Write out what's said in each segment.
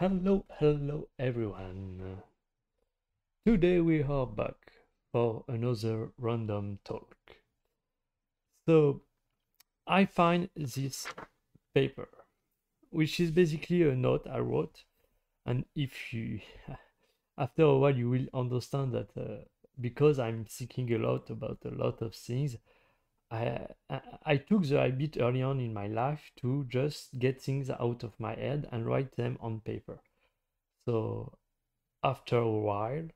Hello, hello everyone. Today we are back for another random talk. So I find this paper, which is basically a note I wrote, and if you, after a while, you will understand that uh, because I'm thinking a lot about a lot of things, I, I took the habit early on in my life to just get things out of my head and write them on paper. So after a while,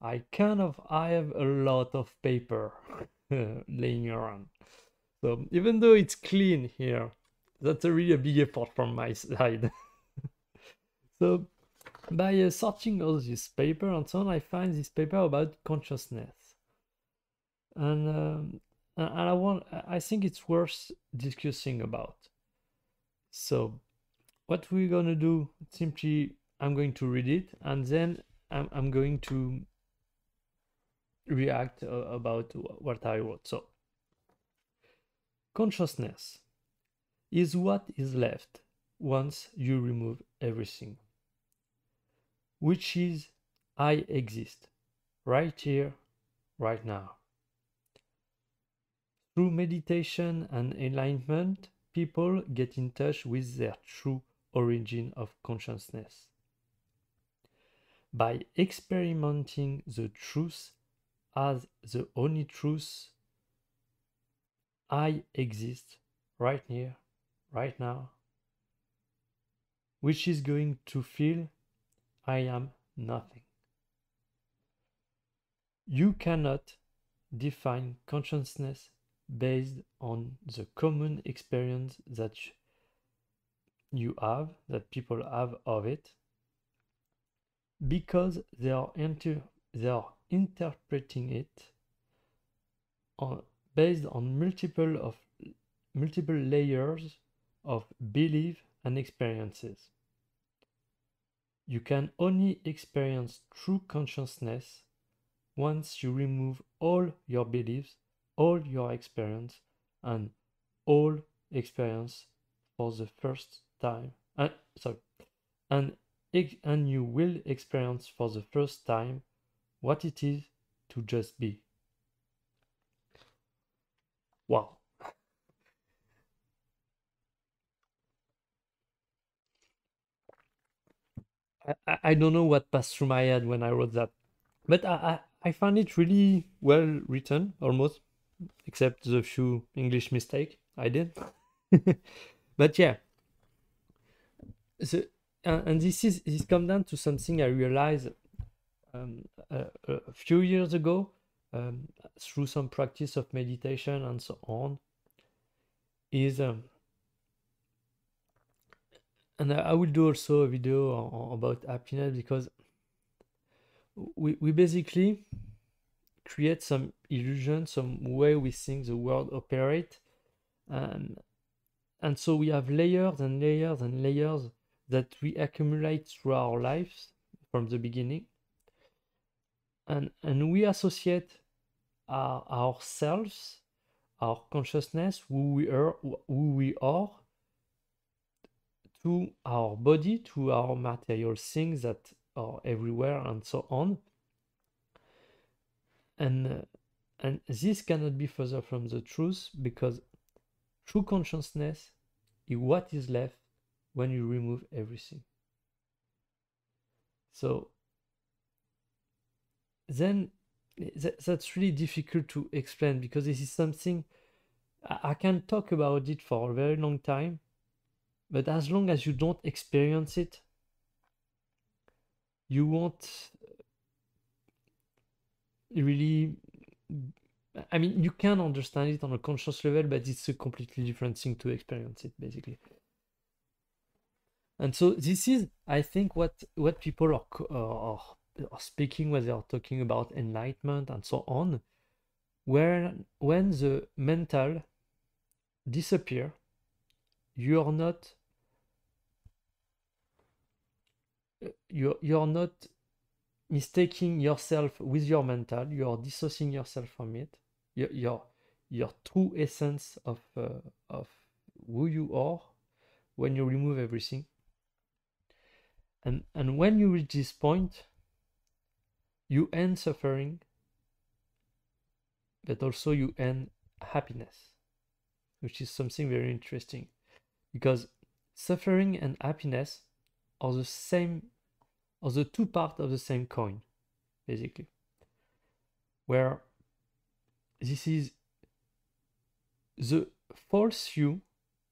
I kind of I have a lot of paper laying around. So even though it's clean here, that's a really big effort from my side. so by uh, searching all this paper and so on, I find this paper about consciousness. And um, and I want I think it's worth discussing about. So what we're gonna do simply I'm going to read it and then I'm, I'm going to react uh, about what I wrote. So consciousness is what is left once you remove everything, which is I exist right here, right now. Through meditation and enlightenment, people get in touch with their true origin of consciousness. By experimenting the truth as the only truth, I exist right here, right now, which is going to feel I am nothing. You cannot define consciousness based on the common experience that you have, that people have of it, because they are, inter- they are interpreting it on, based on multiple of multiple layers of belief and experiences. You can only experience true consciousness once you remove all your beliefs all your experience and all experience for the first time. Uh, sorry, and and you will experience for the first time what it is to just be. Wow. I, I don't know what passed through my head when I wrote that, but I, I, I found it really well written, almost except the few English mistake I did. but yeah, the, uh, and this is this come down to something I realized um, a, a, few years ago um, through some practice of meditation and so on. Is um, and I will do also a video on, about happiness because we we basically create some illusion, some way we think the world operate. And, and so we have layers and layers and layers that we accumulate through our lives from the beginning. And, and we associate our, ourselves, our consciousness, who we are, who we are, to our body, to our material things that are everywhere, and so on and uh, and this cannot be further from the truth because true consciousness is what is left when you remove everything. So then th- that's really difficult to explain because this is something I-, I can talk about it for a very long time but as long as you don't experience it you won't uh, really I mean, you can understand it on a conscious level, but it's a completely different thing to experience it, basically. And so this is, I think, what what people are uh, are, are speaking when they are talking about enlightenment and so on. Where when the mental disappear, you are not uh, you you're not mistaking yourself with your mental, you are dissociating yourself from it. Your your, your true essence of uh, of who you are when you remove everything. and and when you reach this point you end suffering but also you end happiness which is something very interesting because suffering and happiness are the same are the two parts of the same coin basically. Where this is the false you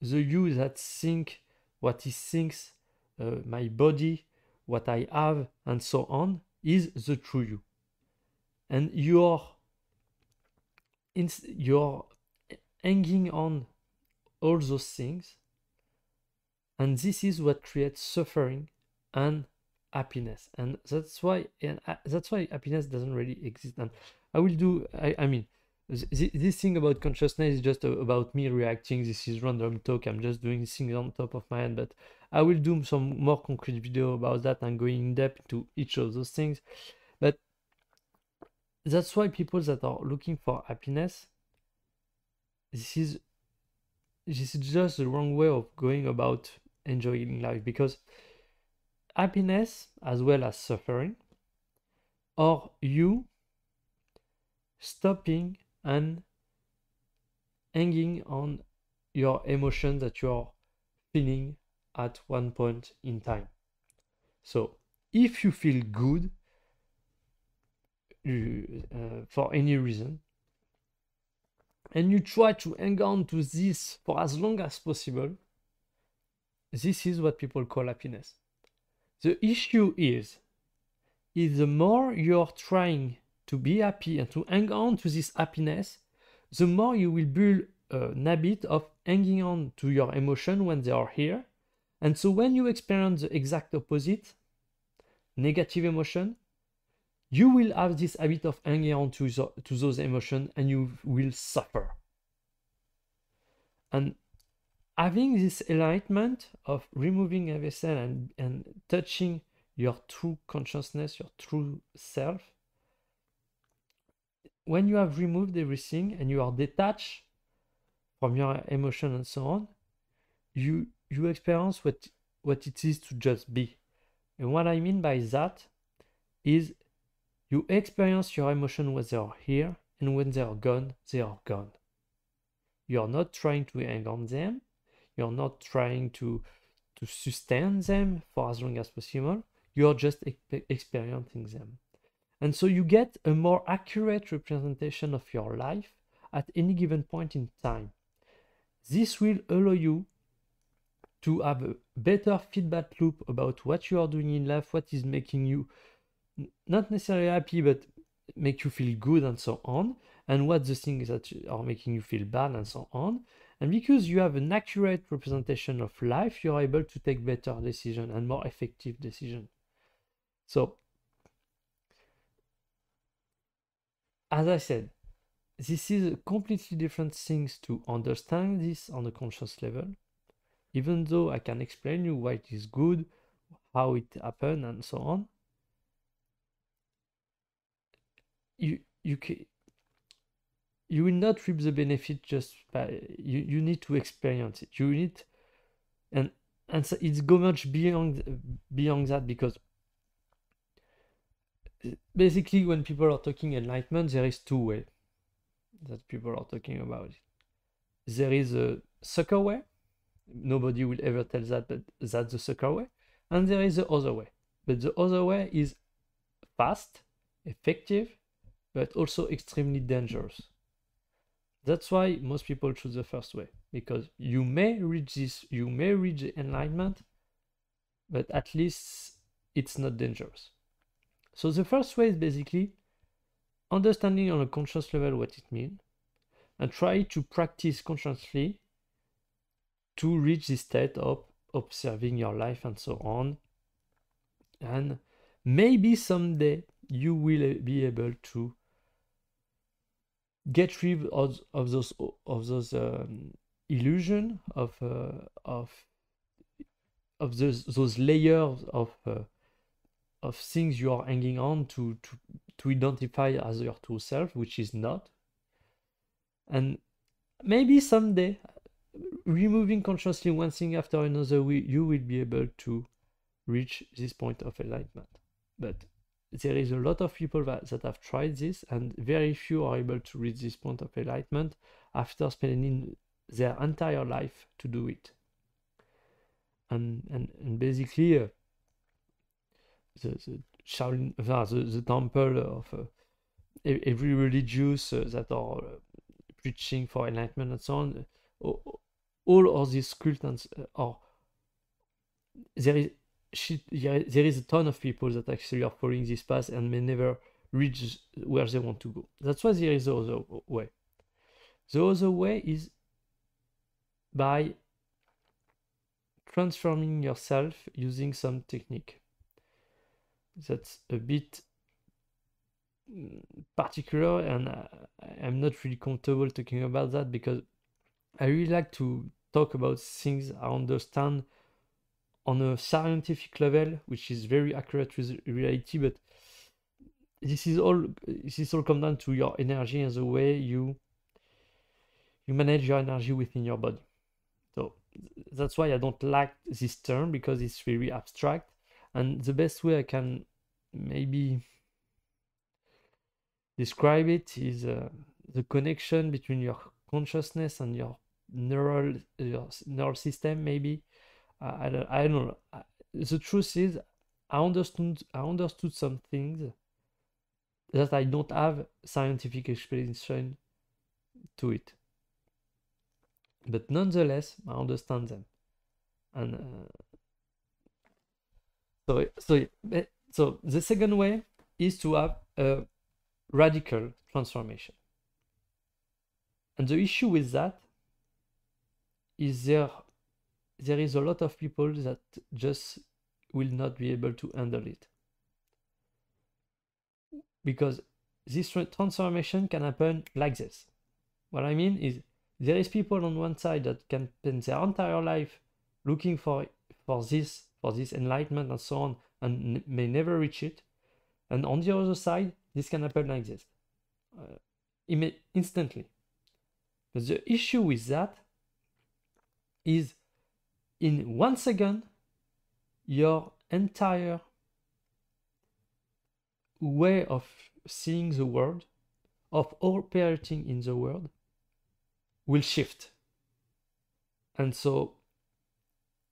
the you that think what he thinks uh, my body what i have and so on is the true you and you're in, you're hanging on all those things and this is what creates suffering and happiness. And that's why and uh, that's why happiness doesn't really exist. And i will do i, I mean this, this thing about consciousness is just about me reacting. This is random talk. I'm just doing things on top of my head. But i will do some more concrete video about that and going in depth into each of those things. But that's why people that are looking for happiness this is this is just the wrong way of going about enjoying life. Because happiness as well as suffering or you stopping and hanging on your emotion that you're feeling at one point in time. So, if you feel good uh, for any reason, and you try to hang on to this for as long as possible, this is what people call happiness. The issue is, is the more you're trying to be happy and to hang on to this happiness, the more you will build an habit of hanging on to your emotion when they are here. And so when you experience the exact opposite, negative emotion, you will have this habit of hanging on to, the, to those emotions and you will suffer. And having this enlightenment of removing everything and, and touching your true consciousness, your true self, when you have removed everything and you are detached from your emotion and so on, you you experience what what it is to just be. And what I mean by that is you experience your emotion when they are here and when they are gone, they are gone. You are not trying to hang on them. You're not trying to to sustain them for as long as possible. You're just experiencing them. And so you get a more accurate representation of your life at any given point in time. This will allow you to have a better feedback loop about what you are doing in life, what is making you not necessarily happy, but make you feel good and so on, and what the things that are making you feel bad and so on. And because you have an accurate representation of life, you're able to take better decision and more effective decision. So as I said, this is a completely different things to understand this on a conscious level. Even though I can explain you why it is good, how it happened, and so on. You you can you will not reap the benefit just by you, you need to experience it. You need and and so it's go much beyond beyond that because basically when people are talking enlightenment there is two ways that people are talking about it. There is a sucker way nobody will ever tell that but that's the sucker way and there is the other way. But the other way is fast effective but also extremely dangerous that's why most people choose the first way because you may reach this you may reach enlightenment but at least it's not dangerous so the first way is basically understanding on a conscious level what it means and try to practice consciously to reach this state of observing your life and so on. And maybe someday you will be able to get rid of, of those of those um, illusion of uh, of of those those layers of uh, of things you are hanging on to to to identify as your true self, which is not. And maybe someday, removing consciously one thing after another, we, you will be able to reach this point of enlightenment. But there is a lot of people that, that have tried this, and very few are able to reach this point of enlightenment after spending their entire life to do it. And and, and basically, uh, the the Shaolin, uh, the, the temple of uh, every religious uh, that are uh, preaching for enlightenment and so on, all of these cults are there is there is a ton of people that actually are following this path and may never reach where they want to go. That's why there is the other way. The other way is by transforming yourself using some technique. That's a bit mm, particular and I'm not really comfortable talking about that because I really like to talk about things I understand on a scientific level, which is very accurate with reality, but this is all this is all come down to your energy and the way you you manage your energy within your body. So that's why I don't like this term because it's very abstract. And the best way I can maybe describe it is uh, the connection between your consciousness and your neural your neural system maybe I, don't I don't know. The truth is, I understood I understood some things that I don't have scientific explanation to it. But nonetheless, I understand them, and uh, so so eh, so the second way is to have a radical transformation. And the issue with that is there there is a lot of people that just will not be able to handle it. Because this transformation can happen like this. What I mean is there is people on one side that can spend their entire life looking for for this for this enlightenment and so on and may never reach it and on the other side this can happen like this uh, instantly but the issue with that is in one second, your entire way of seeing the world, of operating in the world, will shift. And so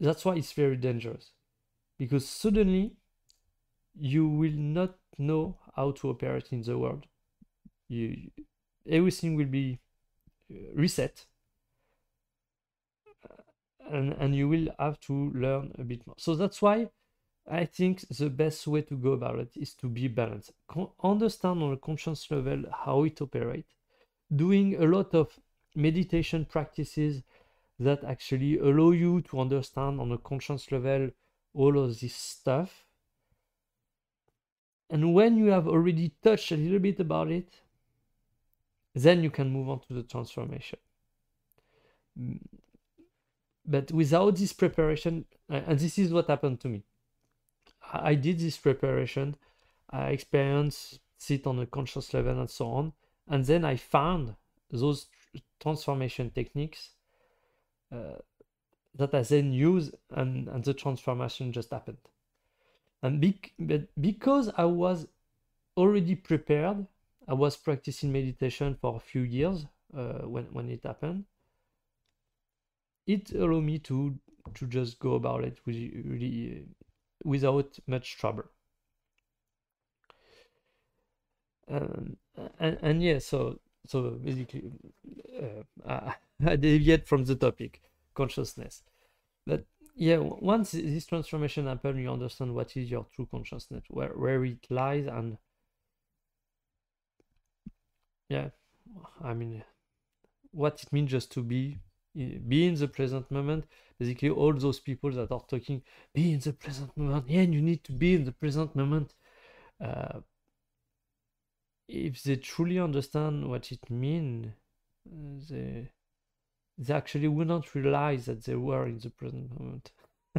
that's why it's very dangerous. Because suddenly you will not know how to operate in the world. You, everything will be uh, reset and, and you will have to learn a bit more. So that's why I think the best way to go about it is to be balanced. Understand on a conscious level how it operates, doing a lot of meditation practices that actually allow you to understand on a conscious level all of this stuff. And when you have already touched a little bit about it, then you can move on to the transformation but without this preparation and this is what happened to me. I did this preparation i experienced it on a conscious level and so on and then i found those transformation techniques uh, that i then use and, and the transformation just happened. And be- but because i was already prepared i was practicing meditation for a few years uh, when, when it happened it allowed me to to just go about it with really uh, without much trouble. Um, and, and yeah, so so basically, uh, I deviate from the topic, consciousness. But yeah, once this transformation happens, you understand what is your true consciousness, where where it lies, and yeah, I mean, what it means just to be be in the present moment. Basically all those people that are talking be in the present moment. Yeah you need to be in the present moment. Uh, if they truly understand what it means they they actually would not realize that they were in the present moment.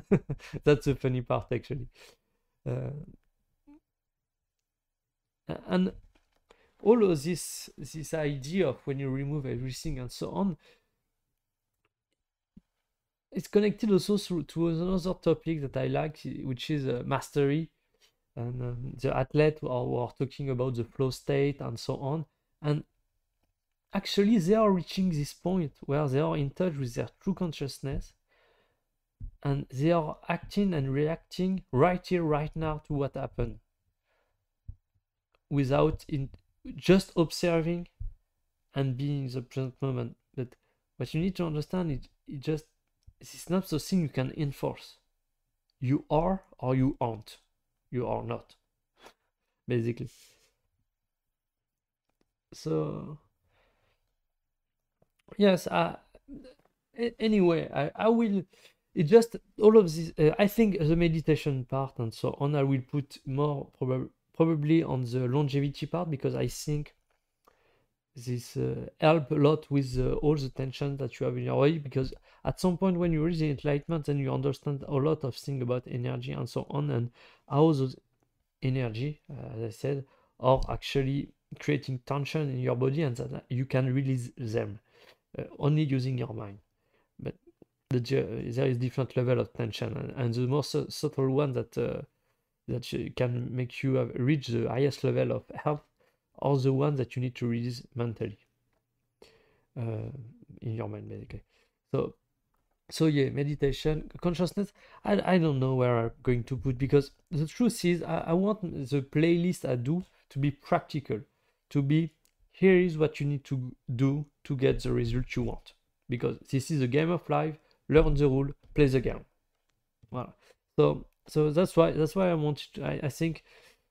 That's the funny part actually. Uh, and all of this this idea of when you remove everything and so on it's connected also through, to another topic that I like, which is uh, mastery. And um, the athlete are, were talking about the flow state and so on. And actually, they are reaching this point where they are in touch with their true consciousness and they are acting and reacting right here, right now to what happened without in just observing and being in the present moment. But what you need to understand is it just it's not something you can enforce. You are or you aren't. You are not. Basically. So yes, I anyway, I, I will it just all of this uh, i think the meditation part and so on i will put more prob- probably on the longevity part because i think this uh, help a lot with uh, all the tension that you have in your body because at some point when you reach the enlightenment and you understand a lot of things about energy and so on and how those energy uh, as i said are actually creating tension in your body and that you can release them uh, only using your mind. But the, there is different level of tension and, and the most subtle one that uh, that can make you reach the highest level of health are the ones that you need to release mentally uh, in your mind basically. So so yeah meditation consciousness I, I don't know where i'm going to put because the truth is I, I want the playlist i do to be practical to be here is what you need to do to get the result you want. Because this is a game of life learn the rule play the game. Voilà. So so that's why that's why i wanted to i, I think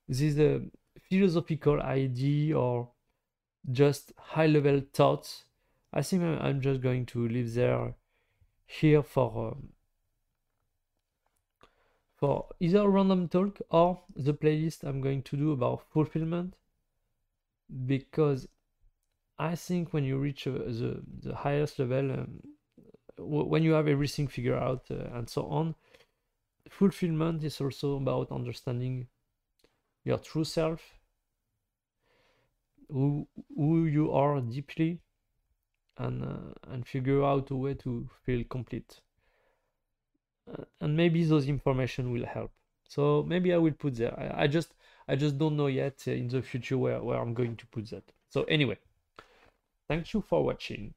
this is a philosophical idea or just high level thoughts, I think I'm just going to leave there here for um, for either random talk or the playlist I'm going to do about fulfillment. Because I think when you reach uh, the, the highest level, um, when you have everything figured out uh, and so on, fulfillment is also about understanding your true self, who who you are deeply, and uh, and figure out a way to feel complete. Uh, and maybe those information will help. So maybe I will put there. I, I just I just don't know yet uh, in the future where, where I'm going to put that. So anyway, thank you for watching.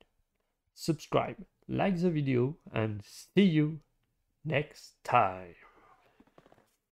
Subscribe, like the video, and see you next time.